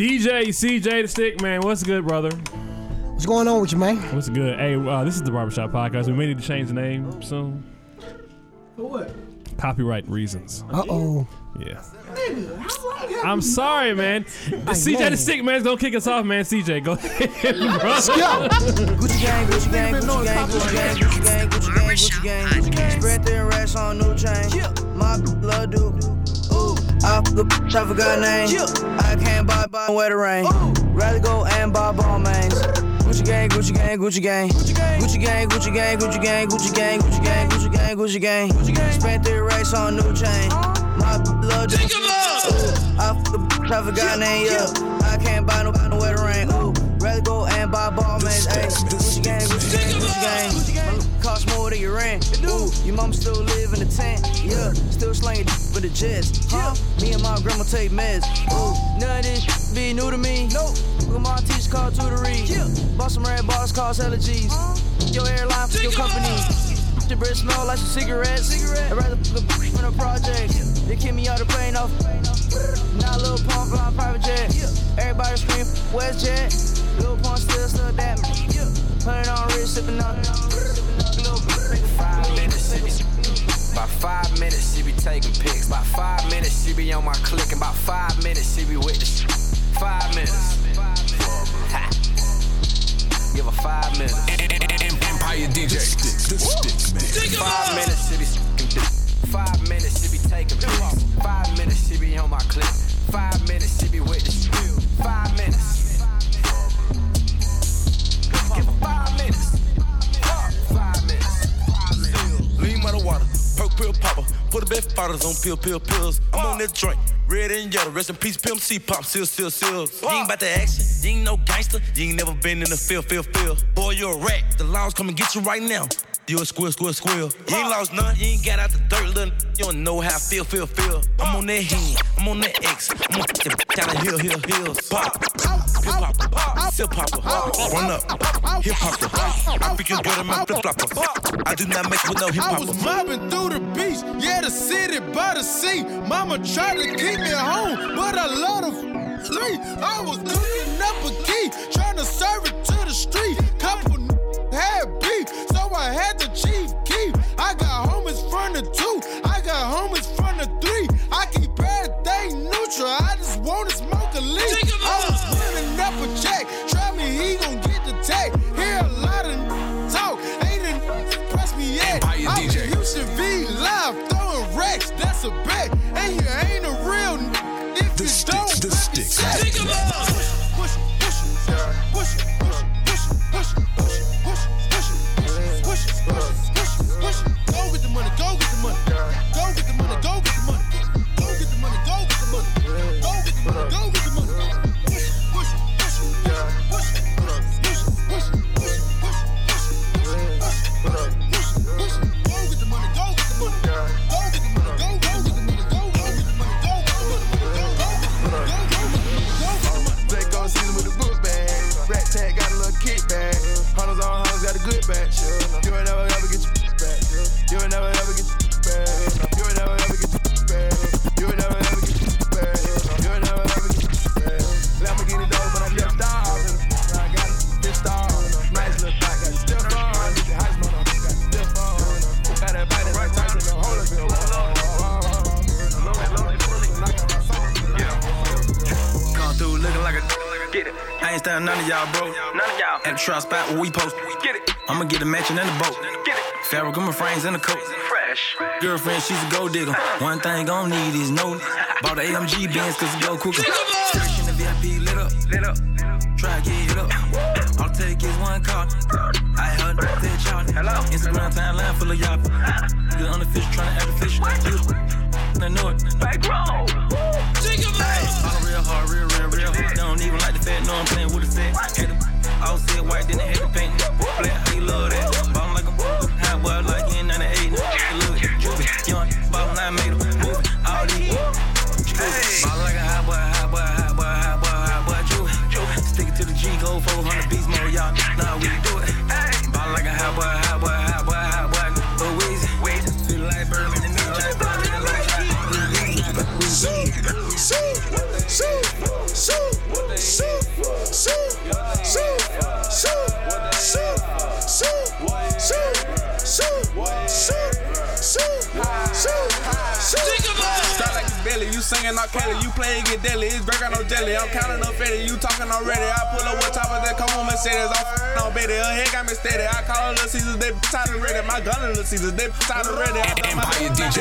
DJ CJ the Stick Man, what's good, brother? What's going on with you, man? What's good? Hey, uh, this is the Barbershop Podcast. We may need to change the name soon. For what? Copyright reasons. Uh oh. Yeah. I'm sorry, man. CJ the Stick Man's gonna kick us off, man. CJ, go ahead, bro. Gucci gang, Gucci gang, Gucci gang, Gucci gang, Gucci gang, Gucci gang, Gucci gang. Spread thin racks on new chain. My blood do. I fuck a bitch, I forgot names. Yeah. I can't buy buy where the rain. Ooh. Rather go and buy Balmains. Gucci gang, Gucci gang, Gucci gang. Gucci gang, Gucci gang, Gucci gang, Gucci gang, Gucci gang, Gucci gang, Gucci gang. Gucci gang. Spent three racks on a new chain. My love just. I fuck a bitch, I forgot name. Yeah. I can't buy no buy no where the rain. Ooh rather go and buy Balmains. Ayy, Gucci gang, Gucci gang, Gucci gang. My look Cost more than your rent. Ooh, your mom still live in the tent. Yeah, still slanging for the jets. Huh? Me and my grandma take meds. Ooh, none of this be new to me. Nope. Look my teacher called tutory. Yeah. Bought some red bars, cost hella G's. Your airline for your company. The bread smell like some cigarettes. Cigarette. I'd rather fuck a bitch from a project. They kick me out the plane off. Now Lil Pump flying private jet. Everybody scream, West Jet. Lil Pump still stuck that. Put it on wrist, sipping on. Little Five minutes, she be. About five minutes, she be taking pics. About five minutes, she be on my click. And about five minutes, she be with the sh- Five minutes. Ha. Give her five minutes. Empire DJ. The stick man. Five minutes, she be s***ing. Five minutes, she be taking pics. Five minutes, she be on my click. Five minutes, she be with the sh- Five minutes. Pill popper. Put the best fathers on pill, pill, pills. I'm on that joint, red and yellow. Rest in peace, pimp C pop, seal, seal, seals. You ain't about the action, you ain't no gangster. You ain't never been in the field, field, field. Boy, you're a rat. The laws come and get you right now. You a squeal, squeal, squeal. You ain't lost none, you ain't got out the dirt, little. You don't know how I feel, feel, feel. I'm on that hand, I'm on that X. I'm on the down the hill, hill, hills. Pop, still popper. Run up, hip hopper. African girl in my flip flopper. I do not mess with no hip hopper. I was mobbing through the beach, yeah, the city by the sea. Mama tried to keep me home, but I love the free. I was cooking up a key, trying to serve it to the street. Couple n- had beef, so I had the chief keep. I got homies from the two, I got homies from the three. I keep everything neutral, I just wanna smoke a leaf. I was running up a check, try me, he gon' get the tag. Hear a lot of n- talk, ain't it press me yet. Empire I was DJ. Houston V live throwing racks, that's a bet. And you ain't a real n- if The you stick, don't. the back stick. yourself. Push, push, push, push, push, push, push, Get it. Fabric on my frames in the coat. Fresh. Girlfriend, she's a gold digger. One thing gon' need is no. Bought the AMG Benz cause it go quicker. Fresh in the VIP lit up. Lit up. Try to get it up. All it take is one call. I heard that y'all. Hello. Instagram timeline full of y'all. Get on the fish trying to act official. I know it. Back roll. Ball real hard, real, real, real hard. Don't even like the fat, know I'm playing with the set. All said white, then they had to paint. How you love that? Banging on Kelly. You play, get deadly. It's Greg, got no jelly. I'm counting up fatty. You talking already. I pull up with top of that come on Mercedes. I'm f***ing on Betty. Her head got me steady. I call her Little Caesars. They tired of ready. My gun is Little Caesars. They tired of ready. I thought my Empire DJ.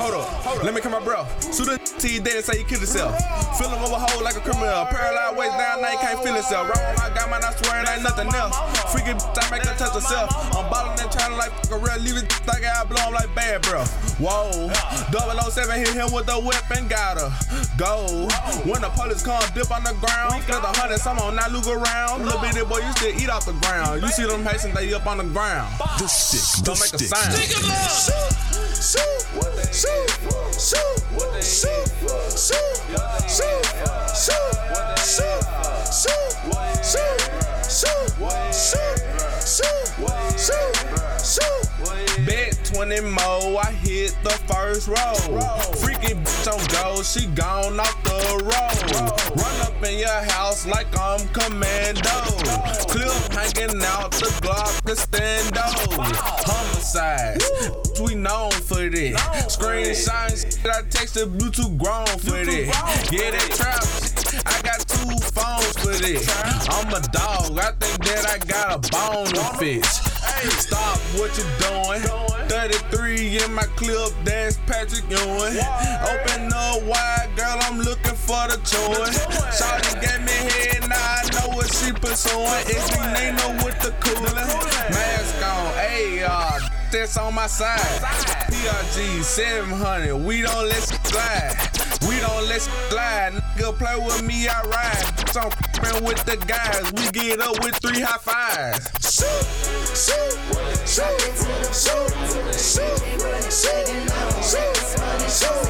Hold up, Hold up. let me come my bro. Shoot a to your daddy, say he killed himself. Fill him over hole like a criminal. Paralyzed waist down, now he can't feel himself. Right on my guy, man, I swear it ain't nothing else. Freaking bitch, I make her touch herself. I'm ballin' and trying like fuck a real, leave it like I blow him like bad, bro. Whoa, 007 hit him with a and got her. Go. When the police come, dip on the ground. Split the hundred, some on not look around. Little bitty boy, you still eat off the ground. You see them Haitians, they up on the ground. The stick, the Don't make a stick. sound. Shoot, shoot, shoot, shoot, shoot, shoot, shoot, shoot, shoot, shoot, shoot, shoot, shoot, shoot. Bet 20 more, I hit the first row. Freaky bitch on go, she gone off the road. Run up in your house like I'm commando. Clip hanging out the Glock, the stando. Homicide, we known for this. Screenshots, I texted Bluetooth grown for this. Yeah, that trap I got two phones for this. I'm a dog, I think that I got a bone to fix. Stop what you doing. 33 in my clip, that's Patrick Ewing. Open up wide, girl, I'm looking for the choice. Shawty gave me head, now I know what she pursuing. It's the Nino with the cooling. Mask on, AR, that's on my side. PRG 700, we don't let you slide. We don't let slide. Nigga play with me, I ride. So I'm with the guys. We get up with three high fives. Shoot, shoot, shoot, shoot, shoot, shoot, shoot. shoot.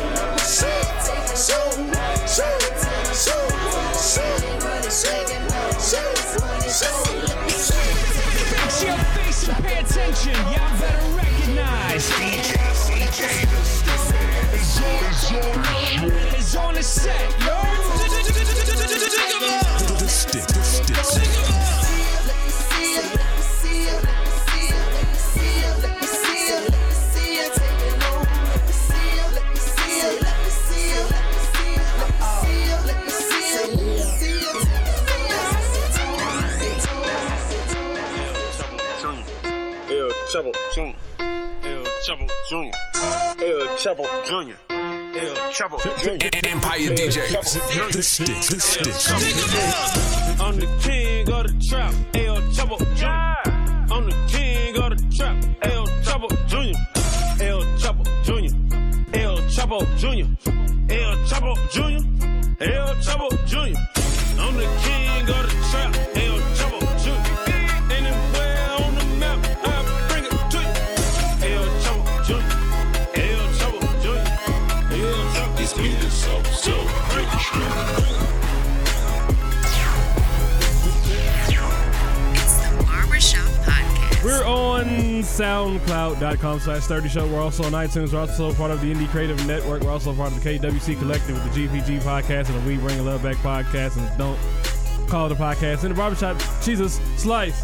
set. Yo, the stick, Junior. L. Junior. Trouble. Empire DJ. The. The. I'm the king of the trap. L Trouble Junior. I'm the king of the trap. L Trouble Junior. L Trouble Junior. L Trouble Junior. L Trouble Junior. L Trouble Junior. I'm the king of the trap. SoundCloud.com slash 30 Show. We're also on iTunes. We're also part of the Indie Creative Network. We're also part of the KWC Collective with the GPG podcast and the We Bring Love Back podcast. And don't call it a podcast. In the barbershop, Jesus Slice.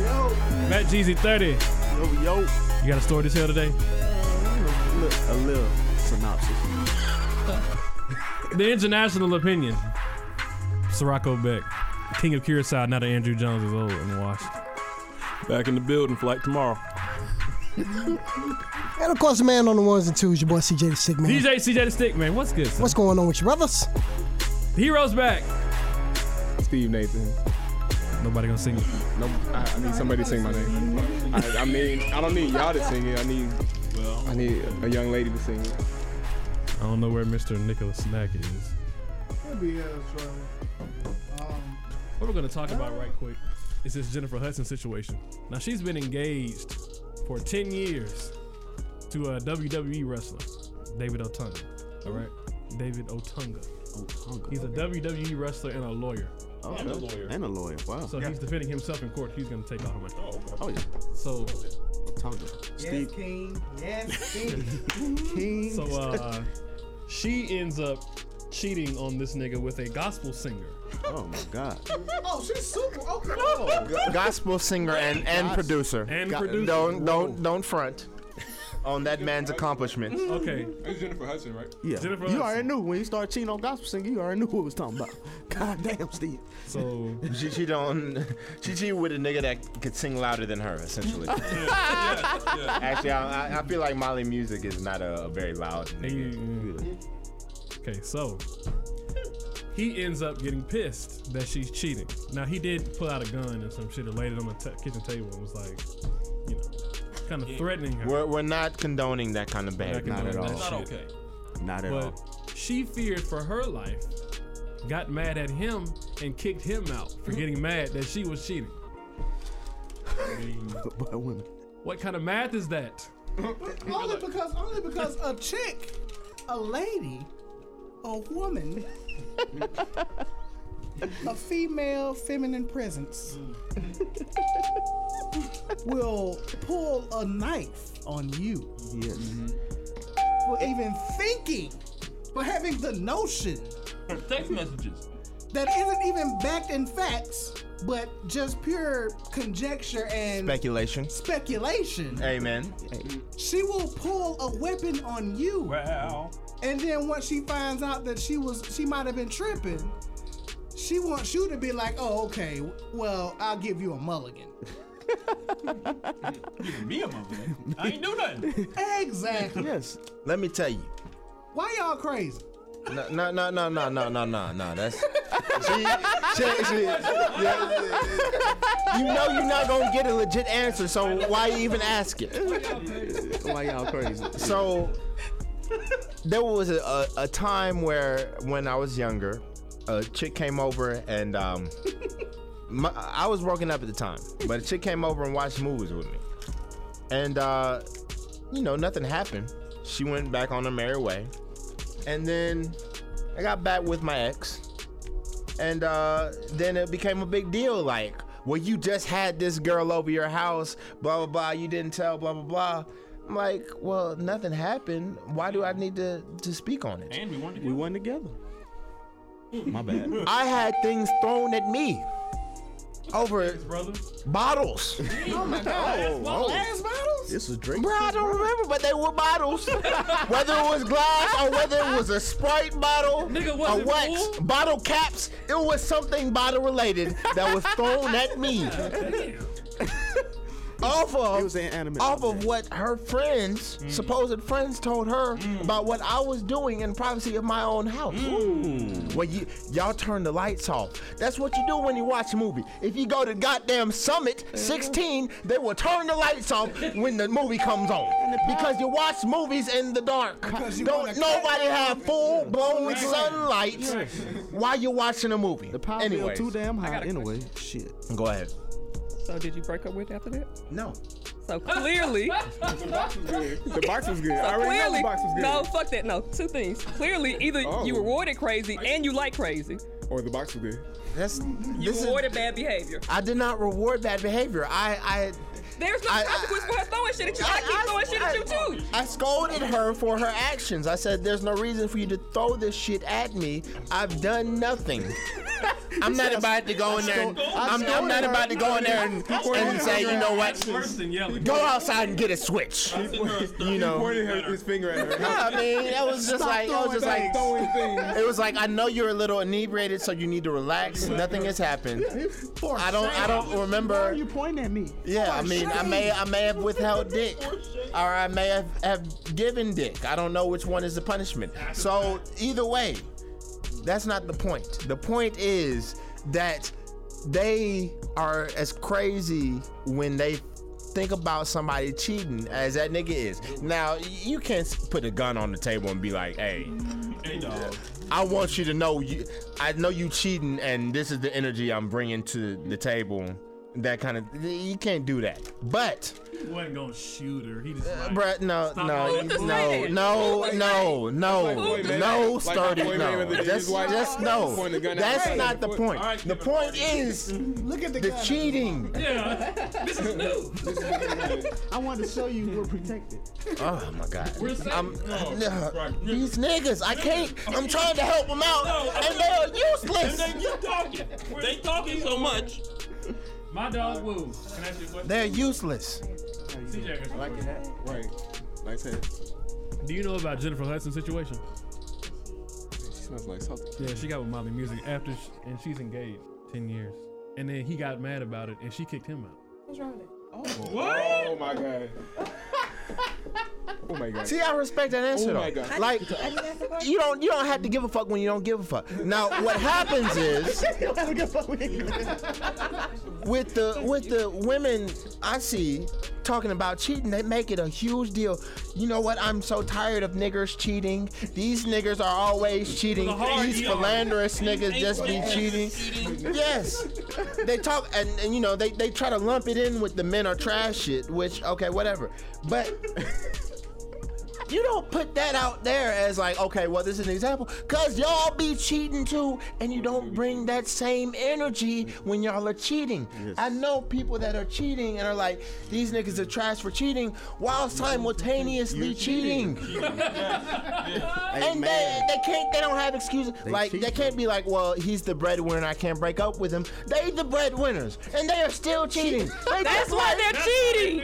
Yo, Matt Jeezy 30. yo, yo. You got a story to tell today? A little, a little synopsis. The international opinion. Sirocco Beck, King of Curacao, now that Andruw Jones is old and washed. Back in the building, flight tomorrow. And of course, the man on the ones and twos, your boy CJ the Sick Man. DJ CJ the Stick, man. What's good? Son? What's going on with you, brothers? Heroes back. Steve Nathan. Nobody gonna sing it. No, I, I need somebody to sing my name. I, I mean, I don't need y'all to sing it. I need, I need a young lady to sing it. I don't know where Mr. Nicholas Snack is. He'll be uh, here. Um, what we're gonna talk about right quick is this Jennifer Hudson situation. Now she's been engaged for 10 years to a WWE wrestler, David Otunga. All right, David Otunga. Otunga. He's a WWE wrestler and a lawyer. Oh, and a lawyer. And a lawyer. Wow. So he's defending himself in court. He's gonna take all the money. Oh oh yeah. So Tonga. Yes, King. Yes, King. So uh, she ends up cheating on this nigga with a gospel singer. Oh my God. oh, she's super. Okay. Oh, gospel singer and, and producer. And Go- producer. Don't don't don't front. on that man's accomplishments. Okay. It's Jennifer Hudson, right? Yeah. Jennifer you Hudson. already knew when you started cheating on gospel singing. You already knew what it was talking about. God damn, Steve. So She cheated on. She cheated with a nigga that could sing louder than her, essentially. Actually, I, I- I feel like Mali Music is not a, a very loud nigga. Mm-hmm. Okay, so he ends up getting pissed that she's cheating. Now he did pull out a gun and some shit and laid it on the t- kitchen table and was like, you know, kind of threatening her. We're, we're not condoning that kind of Not behavior. condoning that shit. Not at all. She feared for her life, got mad at him, and kicked him out for getting mad that she was cheating. By women. What kind of math is that? only because only because a chick, a lady, a woman, a female feminine presence mm. will pull a knife on you Yes. Mm-hmm. for even thinking, for having the notion Text messages. that isn't even backed in facts, but just pure conjecture and Speculation. speculation. Amen. She will pull a weapon on you. Wow. And then once she finds out that she was she might have been tripping, she wants you to be like, oh, okay, well, I'll give you a mulligan. Giving me a moment. I ain't do nothing. Exactly. Yes. Let me tell you. Why y'all crazy? No, no, no, no, no, no, no, no, no. That's she, she, she, yeah, you know you're not gonna get a legit answer, so why you even ask it? Why y'all crazy? So there was a, a, a time where when I was younger, a chick came over and um, my, I was working up at the time, but a chick came over and watched movies with me, and uh, you know nothing happened. She went back on her merry way, and then I got back with my ex, and uh, then it became a big deal. Like, well, you just had this girl over your house, blah blah blah. You didn't tell, blah blah blah. I'm like, well, nothing happened. Why do I need to to speak on it? And we weren't We won together. My bad. I had things thrown at me over brother. bottles. Oh my god. Oh, oh. Glass bottles? This was Drake. Bro, I don't remember, but they were bottles. whether it was glass or whether it was a Sprite bottle Nigga, was or it what, full? bottle caps, it was something bottle related that was thrown at me. Off It of was an anime. off of what her friends, Mm. supposed friends, told her mm. about what I was doing in privacy of my own house. Mm. Well, you y'all turn the lights off. That's what you do when you watch a movie. If you go to goddamn Summit mm-hmm. 16, they will turn the lights off when the movie comes on because you watch movies in the dark. Don't nobody have full blown sunlight while you're watching a movie. The power anyway, too damn high. got a Anyway, shit. go ahead. So did you break up with after that? No. So clearly, The box was good. The box was good. I so already know clearly, the box was good. no, fuck that. No, two things. Clearly, either Oh. you rewarded crazy and you like crazy. Or the box was good. That's You this is- rewarded bad behavior. I did not reward bad behavior. I I There's no I- consequence for her throwing shit at you. I, keep throwing shit at you too. I scolded her for her actions. I said, "There's no reason for you to throw this shit at me. I've done nothing. I'm not about to go in there. And, I'm, I'm not about to go in there and, and say, you know what? Worse than yelling. Go outside and get a switch. You know. Pointed her, his finger at her. Yeah, I mean, it was just like, it was just throwing like, things, throwing things. it was like, I know you're a little inebriated, so you need to relax. Nothing has happened. I don't, I don't Why are remember. you pointing at me? Yeah, I mean, I may, I may have withheld dick, or I may have, have given dick. I don't know which one is the punishment. So either way, that's not the point. The point is that they are as crazy when they think about somebody cheating as that nigga is. Now you can't put a gun on the table and be like, "Hey, Hey. I want you to know you. I know you cheating, and this is the energy I'm bringing to the table." That kind of you can't do that. But He wasn't gonna shoot her. He just uh, like, bruh, no, no, no, no, no, no, no, Like Floyd Mayweather. no, Like sturdy, no. Mayweather did his Just, just no. Point the gun at That's not the point. The point is Look at the the cheating. Yeah, this is new. I wanted to show you we're protected. Oh my God. We're safe. I'm, Oh, no, right. these niggas, I can't. I'm trying to help them out, and they are And useless. they keep talking. They talking so much. My dog Woo. Can I ask you a question? They're useless. CJ, I like your hat. Right. Nice hair. Do you know about Jennifer Hudson's situation? She smells like something. Yeah, she got with Mali Music after, sh and she's engaged ten years. And then he got mad about it, and she kicked him out. What's wrong with it? What? Oh, oh my god. Oh my god. See, I respect that answer Oh though. my God. Like, you don't you don't have to give a fuck when you don't give a fuck. Now, what happens is with the with the women I see talking about cheating, they make it a huge deal. You know what? I'm so tired of niggers cheating. These niggers are always cheating. With These philanderous These niggas just be cheating. cheating. Yes. They talk and, and you know they, they try to lump it in with the men are trash shit, which okay, whatever. But you don't put that out there as like, okay, well, this is an example, cause y'all be cheating too, and you don't bring that same energy when y'all are cheating. I know people that are cheating and are like, these niggas are trash for cheating, while simultaneously cheating. and they, they can't, they don't have excuses. like they can't be like, well, he's the breadwinner, I can't break up with him. They the breadwinners, and they are still cheating. They That's just why they're cheating.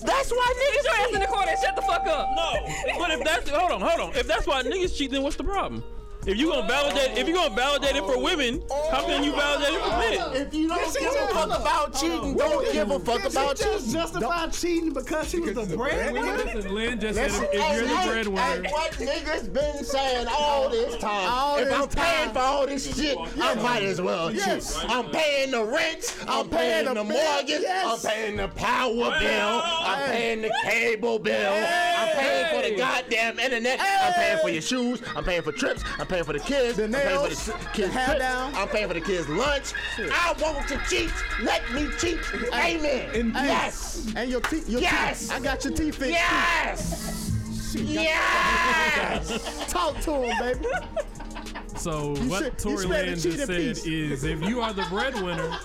That's why niggas are ass in the corner shut the fuck up. No, but if that's hold on, hold on. If that's why niggas cheat, then what's the problem? If you gonna validate, if you gonna validate it for women, how can you validate it for men? If you don't give a fuck about cheating, don't give a fuck Did she about just cheating. justify cheating because she was the breadwinner? Listen, Lynn just said Listen, if, if you're the breadwinner. hey, what niggas been saying all this time? All if this I'm paying time. for all this shit, I might as well Yes. cheat. I'm paying the rent. I'm, paying, the, mortgage. yes. I'm paying the power bill. I'm paying the cable bill. I'm paying for the goddamn internet. I'm paying for your shoes. I'm paying for trips. I'm paying for the kids. The I'm paying for the the kids' hair trips. down. I'm paying for the kids' lunch. I want to cheat. Let me cheat. Amen. And- yes. And your teeth. Your Yes. Teeth. I got your teeth fixed. Yes. Yes. Talk to him, baby. So You what should- Tory should have Land just said is, if you are the breadwinner,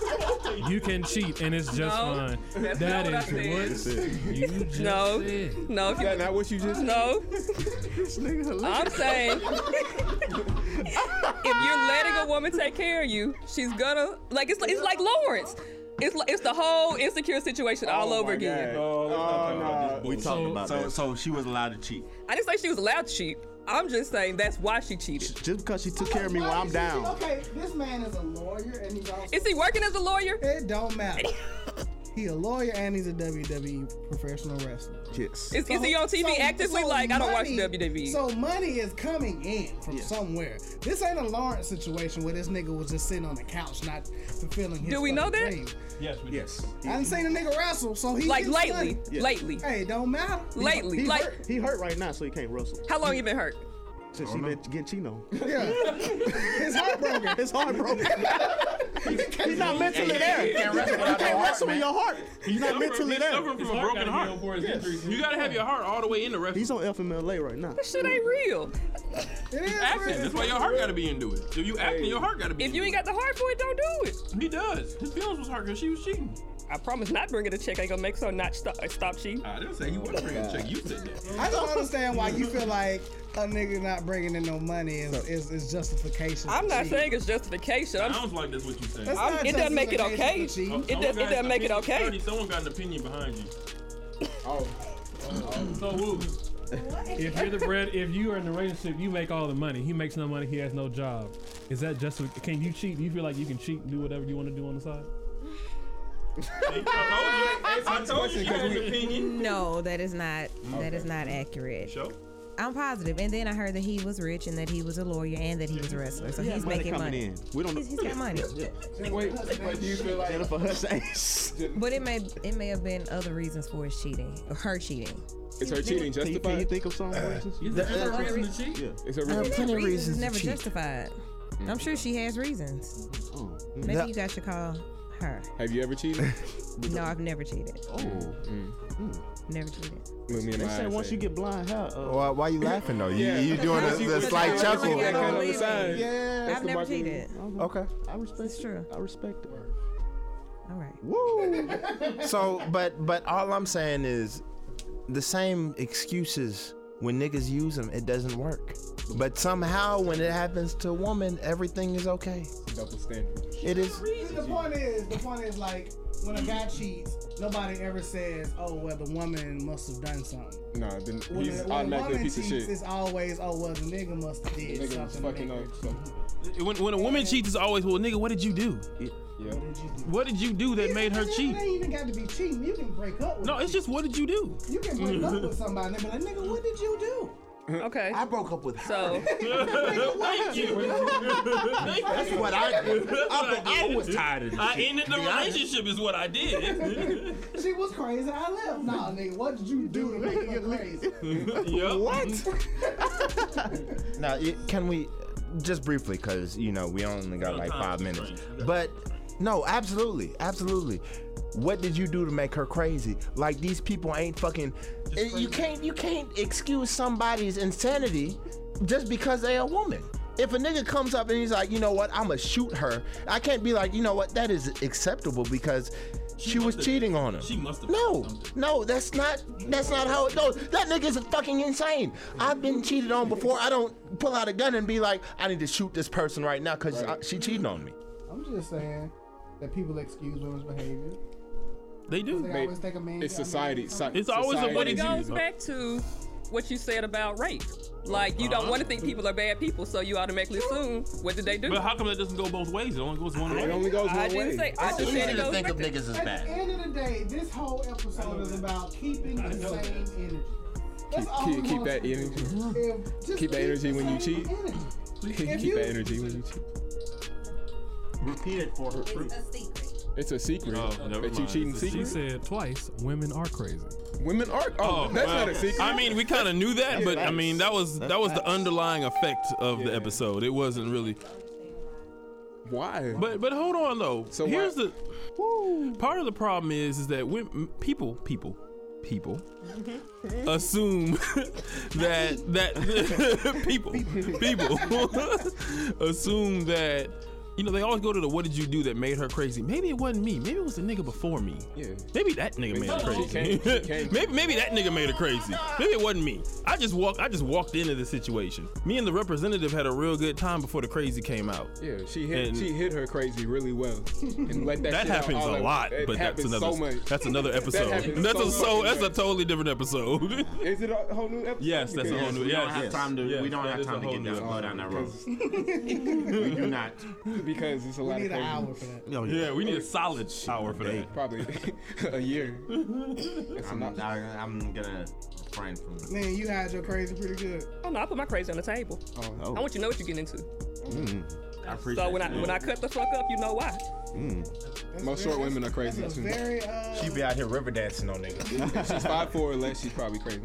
you can cheat and it's just No, fine. that's That not what I is said. what you just No, said. no. If Is that not what you just said. no, This nigga hilarious. I'm saying if you're letting a woman take care of you, she's gonna like it's it's like Lawrence. It's like, it's the whole insecure situation all oh over again. Oh, oh, no. We talked So- about so, so she was allowed to cheat. I didn't say she was allowed to cheat. I'm just saying that's why she cheated. Just because she took care of me while I'm down. Okay, this man is a lawyer and he's also. Is he working as a lawyer? It don't matter. he a lawyer and he's a WWE professional wrestler. Yes. Is, is he on TV actively? like I don't watch WWE. So money is coming in from Yeah. somewhere. This ain't a Lawrence situation where this nigga was just sitting on the couch not fulfilling his Do we know that? dream. Yes, we Yes. I didn't seen a nigga wrestle, so he like lately, money. Yeah. lately, Hey, don't matter. lately, He like hurt. He hurt right now, so he can't wrestle. how long you been hurt? Since oh, she been getting cheated on. Yeah, his heart broken. His heart. He's not mentally there. You can't wrestle without can't wrestle with your heart. He's not mentally He's there. suffering from a broken heart. You gotta have your heart all the way in the wrestling. He's on FMLA right now. This shit ain't real. It is acting. real. That's why your heart gotta be into it. If you acting, your heart gotta be. If you ain't got the heart for it, don't do it. He does. His feelings was hurt because she was cheating. I promise not bringing a check ain't gonna make so not stop, stop cheating. Ah, I didn't say he wasn't bringing a check. You said that. I don't understand why you feel like a nigga not bringing in no money is, is, is justification. I'm not cheating. saying it's justification. I'm, Sounds like that's what you said. That's not it doesn't make it okay. Oh, it does- it doesn't make it okay. Already, someone got an opinion behind you. Oh. Oh, oh. So who? If you're the bread, if you are in the relationship, you make all the money. He makes no money. He has no job. Is that just? Can you cheat? Do you feel like you can cheat and do whatever you want to do on the side? I told you. I told you she had an opinion. No, that is not that is not accurate. Show. I'm positive. And then I heard that he was rich and that he was a lawyer and that he was a wrestler. So He he's money making money. in. We don't. He's, he's got money. Wait, but do you feel like Jennifer Hudson. But it may it may have been other reasons for his cheating or her cheating. is her cheating Can you, can you think of some reasons? Uh, is there ever a reason to cheat? Yeah. Is her I have reason? plenty of Reasons reasons never cheat. justified. I'm sure she has reasons. Oh. Maybe That- you guys should call her. Have you ever cheated? No, I've never cheated. Oh. Never cheated. Look me in They my say once say you get blind, how? Uh, Why, why you laughing though? You, Yeah. you doing a, the, you the put slight chuckle? that kind on the Believe me. side. yeah. I've never cheated. Okay. I respect It's true. I respect it. All right. Woo! So, but but all I'm saying is, the same excuses when niggas use them, it doesn't work. But somehow, when it happens to a woman, everything is okay. Double standard. It is. The point is, the point is like when a guy cheats, nobody ever says, "Oh, well, the woman must have done something." Nah, then When he's a, when a automatically a woman piece of cheats, shit. it's always, "Oh, well, the nigga must have did Nigga was something." to fucking up. her something. When, when a woman cheats, it's always, well, nigga, what did you do? Yeah. What did you do that made her It cheat? ain't even got to be cheating. You can break up with No, it's just what did you do? You can break up with somebody and be like, nigga, what did you do? Okay. I broke up with her. So Thank you. That's what I did. I, I was tired of this I shit, ended the be honest. relationship, is what I did. she was crazy. I left. Nah, nigga, what did you do to make her crazy? What? now, it, can we just briefly, because you know we only got like five minutes, but no, absolutely, absolutely. What did you do to make her crazy? Like these people ain't fucking. You can't you can't excuse somebody's insanity just because they a woman. If a nigga comes up and he's like, you know what, I'ma shoot her, I can't be like, you know what, that is acceptable because she, was cheating on him. She must have. No, no, that's not that's not how it goes. That nigga's fucking insane. I've been cheated on before. I don't pull out a gun and be like, I need to shoot this person right now because she cheated on me. I'm just saying that people excuse women's behavior. They do. They always think a man. It's society. so- It's always a society. what it goes back to what you said about rape. Like you don't Uh-huh. want to think people are bad people, so you automatically assume what did they do? But how come that doesn't go both ways? It only goes one way. It only goes I one didn't way. say. I just said it goes back to. niggas as At the end of the day, this whole episode is about keeping the same energy. That's all Keep, keep that energy. do. If- just Keep that energy when you cheat. Keep that energy when you cheat. Repeat it for her. It's a secret Oh, never that you mind. cheating She secret. said twice, women are crazy. Women are. Oh, oh that's well, not a secret. I mean, we kind of knew that, but I mean, that was that was the underlying effect of the episode. It wasn't really. why? But but hold on though. So here's why- the part of the problem is is that when people people people assume that that people people assume that you know they always go to the what did you do that made her crazy maybe it wasn't me maybe it was the nigga before me Yeah. maybe that nigga made her crazy came- came- maybe maybe that nigga made her crazy maybe it wasn't me I just walked I just walked into the situation me and the representative had a real good time before the crazy came out Yeah, she hit And- she hit her crazy really well, and let that. that happens a lot, but that's another so that's another episode. happens that's so a so that's a totally different episode. Is it a whole new episode? Yes, that's a whole new. Episode. We Yes, don't have time to. yes, we don't have time to get down, go down that road. we do not. Because it's a We lot need of an hour for that. Oh, Yeah, we need a solid hour for that. Probably a year. I'm, enough. I, I'm gonna refrain from. It. Man, you had your crazy pretty good. Oh no, I put my crazy on the table. Oh. I want you to know what you're getting into. Mm, I appreciate So when I that. when I cut the fuck up, you know why. Mm. That's Most very- short women are crazy that's a too. Very, uh, She be out here river dancing on niggas. she's five four or less, she's probably crazy.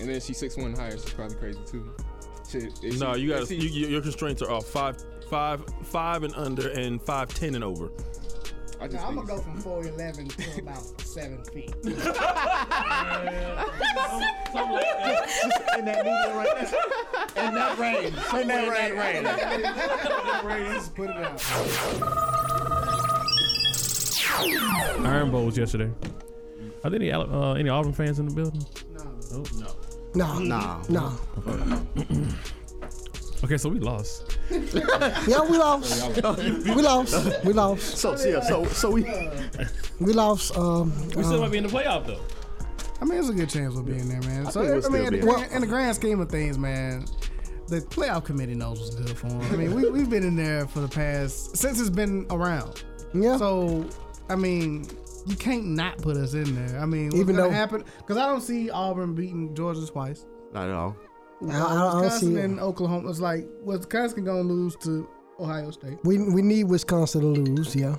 And then she's six one higher, she's probably crazy too. Shit, No, she- you if got she- you, your constraints are off five, five, five and under, and five ten and over. I just Now, I'm gonna go from 4'11 to about seven feet. in that medium right there. In that range. In that range. Just put it out. Iron Bowls yesterday. Are there any uh, any Auburn fans in the building? No. No. No. Nah. No. Okay, so we lost. Yeah, we lost. we lost. We lost. So, yeah, so, so we. We lost. Um, We still um, might be in the playoff though. I mean, it's a good chance we'll be in there, man. I So, think I, we'll mean, in be the, in grand, in the grand scheme of things, man, the playoff committee knows what's good for them. I mean, we, we've been in there for the past, since it's been around. Yeah. So, I mean, you can't not put us in there. I mean, what's Even gonna though- happen? Because I don't see Auburn beating Georgia twice. Not at all. I, I, I don't Wisconsin and. Oklahoma. It's like was Wisconsin gonna lose to Ohio State. We we need Wisconsin to lose. Yeah.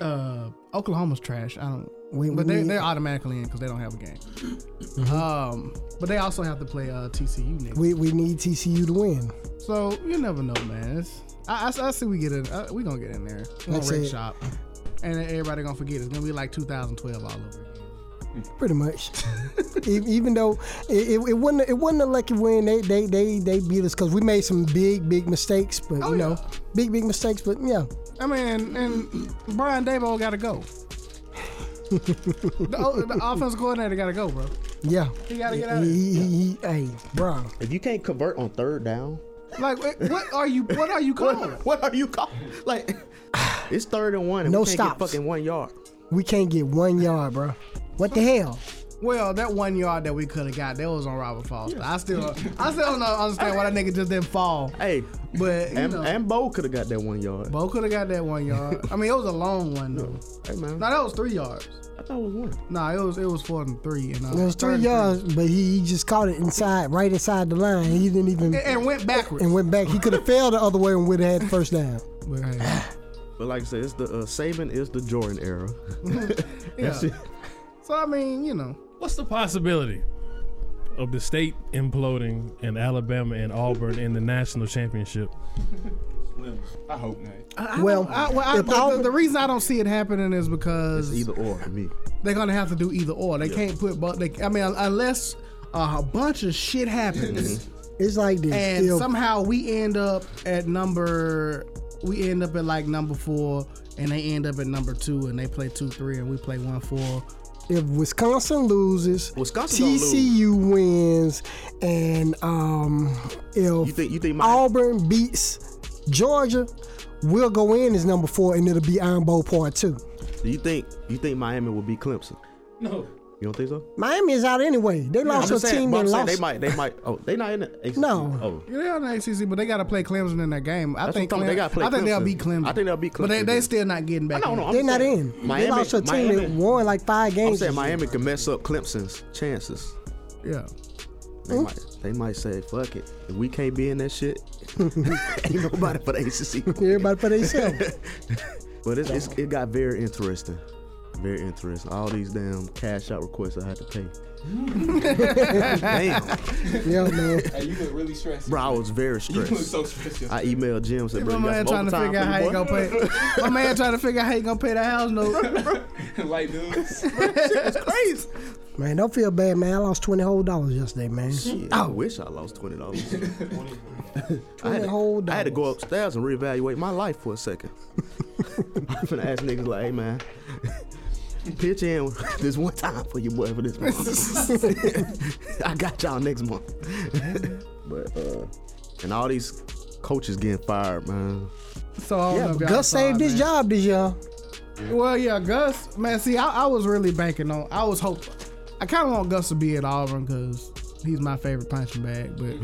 Uh, Oklahoma's trash. I don't. We, But they they're automatically in because they don't have a game. Mhm. Um, but they also have to play uh, TCU next. we we need TCU to win. So you never know, man. It's, I, I, I see we get in. Uh, we gonna get in there. We're gonna it. shop, and everybody gonna forget. It's gonna be like 2012 all over again. Pretty much. E- Even though it, it, it wasn't it wasn't a lucky win, they they they they beat us because we made some big big mistakes. But Oh, you know, yeah. big big mistakes. But yeah, I mean, and Brian Dabo got to go. the, o- the offensive coordinator got to go, bro. yeah. He gotta get out of He, he, he, hey, bro. If you can't convert on third down, Like, what, what are you? What are you calling? what, what are you calling? Like, it's third and one, and No we can't stops. get fucking one yard. We can't get one yard, bro. What the hell? Well, that one yard that we could have got, that was on Robert Foster. I still, I still don't understand why that nigga just didn't fall. Hey, but you and, know, and Bo could have got that one yard. Bo could have got that one yard. I mean, it was a long one though. Hey man, No, that was three yards. I thought it was one. No, it was it was four and three. And, uh, It was three and yards, but he, he just caught it inside, right inside the line. He didn't even And, and went backwards. and went back. He could have fell the other way and would have had the first down. But, hey, But like I said, it's the uh, Saban is the Jordan era. yeah. That's it. So I mean, you know, What's the possibility of the state imploding and Alabama and Auburn in the national championship? I hope not. I, I Well, I, well I, the, the- Auburn- the reason I don't see it happening is because It's either or for me. they're gonna have to do either or. They can't put but They, I mean, unless uh, a bunch of shit happens. It's like this. and If- somehow we end up at number we end up at like number four and they end up at number two and they play two three and we play one four if Wisconsin loses, Wisconsin don't lose. TCU wins, and um, if You think you think my Auburn beats Georgia, we'll go in as number four, and it'll be Iron Bowl part two. do you think you think Miami will beat Clemson? No. You don't think so? Miami is out anyway. They lost I'm a saying, team but that I'm saying lost. they might they might oh they not in the ACC. No. Oh. yeah they're on the ACC but they got to play Clemson in that game I That's think what they got to play. I think they'll Clemson. beat Clemson I think they'll beat Clemson. but they Clemson, they yeah. still not getting back I know, in. no, They're not in. Miami- they lost to a team Miami- that won like five games. I'm saying this Miami year. can mess up Clemson's chances. yeah They might they might say fuck it. If we can't be in that shit, ain't nobody for the ACC. Everybody for themselves. But it's, it's, it got very interesting. Very interesting. All these damn cash out requests I had to pay. Damn. yeah, man. Hey, you look really stressed. Bro, I was very You stressed. look so stressed. I emailed Jim said, bro, my man got trying some to figure out how he gonna pay. My man trying to figure out how he gonna pay that house note. Light dudes. It's crazy. Man, don't feel bad, man. I lost twenty whole dollars yesterday, man. Shit, I oh. wish I lost twenty dollars. I, had to- whole I had to go upstairs and reevaluate my life for a second. I'm gonna ask niggas like, hey man, pitch in this one time for your boy for this month. I got y'all next month. but uh, and all these coaches getting fired, man. So I Yeah, know if but y'all Gus saw saved it, his man. job this year. Well, yeah, Gus. Man, see, I, I was really banking on. I was hoping. I kind of want Gus to be at Auburn because he's my favorite punching bag. But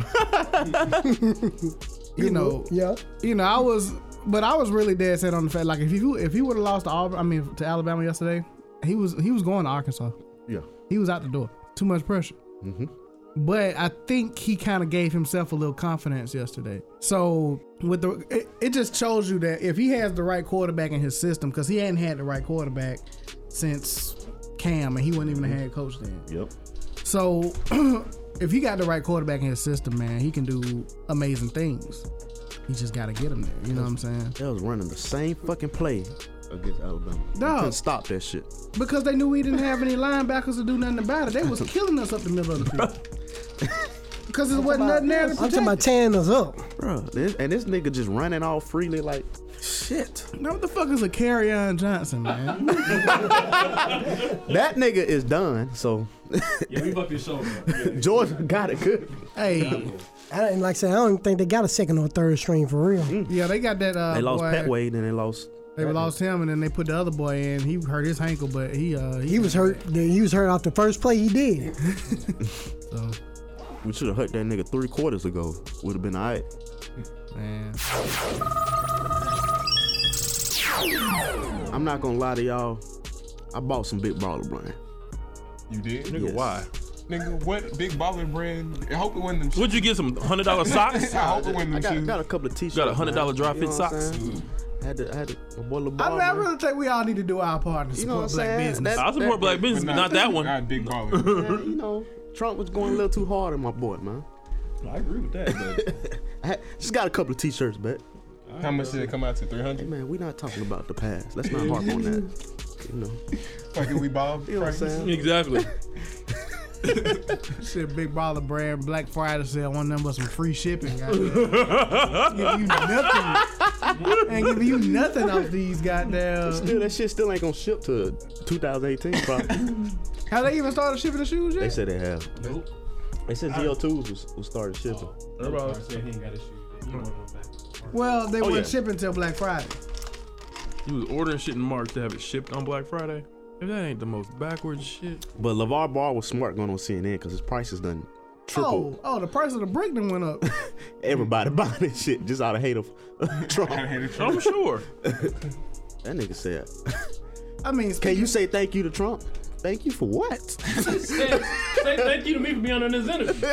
you know, yeah, you know, I was, but I was really dead set on the fact like if he if he would have lost to Auburn, I mean to Alabama yesterday, he was he was going to Arkansas. Yeah. He was out the door. Too much pressure. Mm-hmm. But I think he kind of gave himself a little confidence yesterday. So with the, it, it just shows you that if he has the right quarterback in his system, because he hadn't had the right quarterback since Cam, and he wasn't even a head coach then. Yep. So if he got the right quarterback in his system, man, he can do amazing things. He just got to get him there. You know what I'm saying? They was running the same fucking play against Alabama. They Dog. couldn't stop that shit. Because they knew we didn't have any linebackers to do nothing about it. They was killing us up the middle of the field. Because there wasn't nothing there to I'm protect. talking about tearing us up. Bro, this, and this nigga just running all freely like shit. Now what the fuck is a Kerryon Johnson, man? That nigga is done. So Yeah, we fucked your shoulder. up. Georgia got it good. hey, I didn't like I said, I don't think they got a second or third string for real. yeah, they got that. Uh, they lost boy, Pat Wade and they lost. They lost him, and then they put the other boy in. He hurt his ankle, but he uh He was hurt. He was hurt off the first play he did. So We should have hurt that nigga three quarters ago. Would have been alright. man, I'm not gonna lie to y'all. I bought some big baller brand. You did? Nigga, Yes. why? Nigga, what big baller brand? I hope it wasn't them Would you get some hundred dollar socks? I hope it wasn't I got, shoes. got a couple of t-shirts. Got a $100 man. dry You fit know what I'm socks? Had to, I had to, my boy I mean, I really think we all need to do our part and You know support what I'm black saying? business. That- I support black business, but not that one. Not big baller. Man, you know, Trump was going a little too hard on my boy, man. I agree with that, but I had, just got a couple of t-shirts back. How much did it come out to? Three hundred. Hey man, we're not talking about the past. Let's not harp on that. You know, Fucking we Bob. you know what I'm saying? Exactly. Shit, big baller brand, Black Friday sale, one number some free shipping. goddamn. give you nothing. ain't giving you nothing off these goddamn. Still, that shit still ain't gonna ship to 2018. Probably. Have they even started shipping the shoes yet? they said they have. nope. They said ZO2s was, was started shipping. Oh, everybody said he ain't got his shoes. He want them back. Well, they Oh, weren't yeah. shipping till Black Friday. You was ordering shit in March to have it shipped on Black Friday. If that ain't the most backwards shit. But LaVar Ball was smart going on CNN because his prices done tripled. Oh, oh, the price of the brick done went up. Everybody buying this shit just out of hate of Trump. I'm sure. That nigga said. I mean, can you say thank you to Trump? Thank you for what? say, say thank you to me for being on this interview.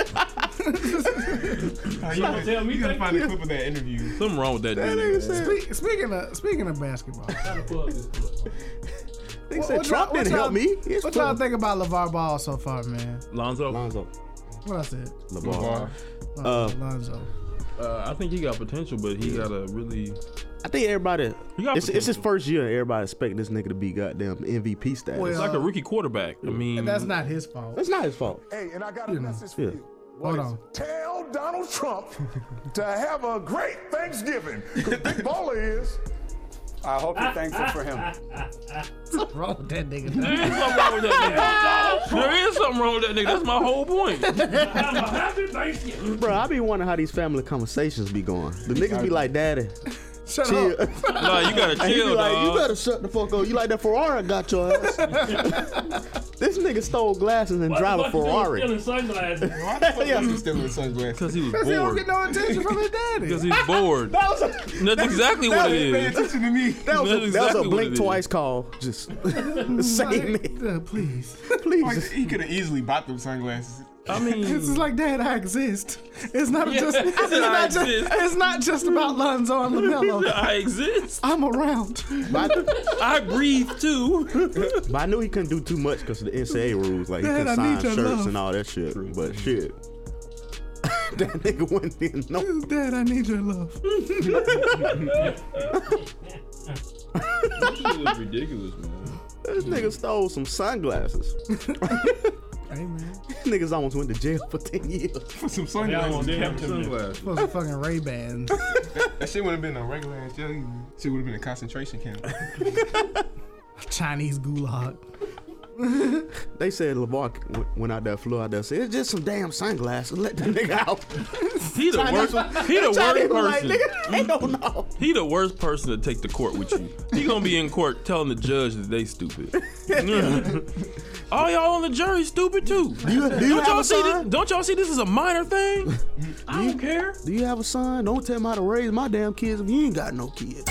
You Trying to tell me you gotta find you? a clip of that interview. Something wrong with that dude. Speak, speaking of speaking of basketball, They What- said what Trump y'all- didn't help me. It's What y'all think about LaVar Ball so far, man? Lonzo. Lonzo. What I said? LaVar. Uh, Uh, Lonzo. Uh, I think he got potential, but he gotta really. I think everybody. It's, it's his first year. And everybody expect this nigga to be goddamn MVP status. Well, It's like a rookie quarterback. I mean, And that's not his fault. That's not his fault. Hey, and I got a You know. message for Yeah. you. Hold on. Tell Donald Trump to have a great Thanksgiving. 'Cause Big Baller is. I hope you're thankful for him. What's wrong with that nigga? There is something wrong with that nigga. There is something wrong with that nigga. That's my whole point. Happy Thanksgiving. Bro, I be wondering how these family conversations be going. The niggas be like, Daddy, Shut chill. up. Nah, you gotta And he be chill, like, dog. you better shut the fuck up. You like that Ferrari got your ass. this nigga stole glasses and drive a Ferrari. Stealing sunglasses. Why the fuck was he stealing sunglasses? Because he was Because he don't get no attention from his daddy. Because he's bored. That was a, That's exactly what it Pay is. attention to me. that was a, That's that was a blink twice call. Just saying me. Uh, please. Like, Please. he could have easily bought them sunglasses. I mean, This is like, Dad, I exist. It's not Yeah, just. he It's not just, it's not just about hmm. Lonzo and LaMelo. I exist. I'm around. But I, I breathe too. but I knew he couldn't do too much because of the NCAA rules. Like he Dad, couldn't I sign shirts love. and all that shit. But shit. that nigga wouldn't even know. Dad, I need your love. That's ridiculous, man. This nigga stole some sunglasses. Hey, man. Niggas almost went to jail for 10 years. For some Yeah, sunglasses. well, kept damn, him there. Sunglasses. Supposed to fucking Ray Bans. That shit would have been a regular ass jail. Shit would have been a concentration camp. Chinese gulag. They said LaVar w- went out there, flew out there, said, it's just some damn sunglasses. Let the nigga out. He the worst. He the worst was like, person. nigga, hell no. He the worst person to take the court with you. He gonna be in court telling the judge that they stupid. All y'all on the jury stupid too. Do you, do you don't y'all see this? Don't y'all see this as a minor thing? I don't care. Do you have a son? Don't tell him how to raise my damn kids if you ain't got no kids.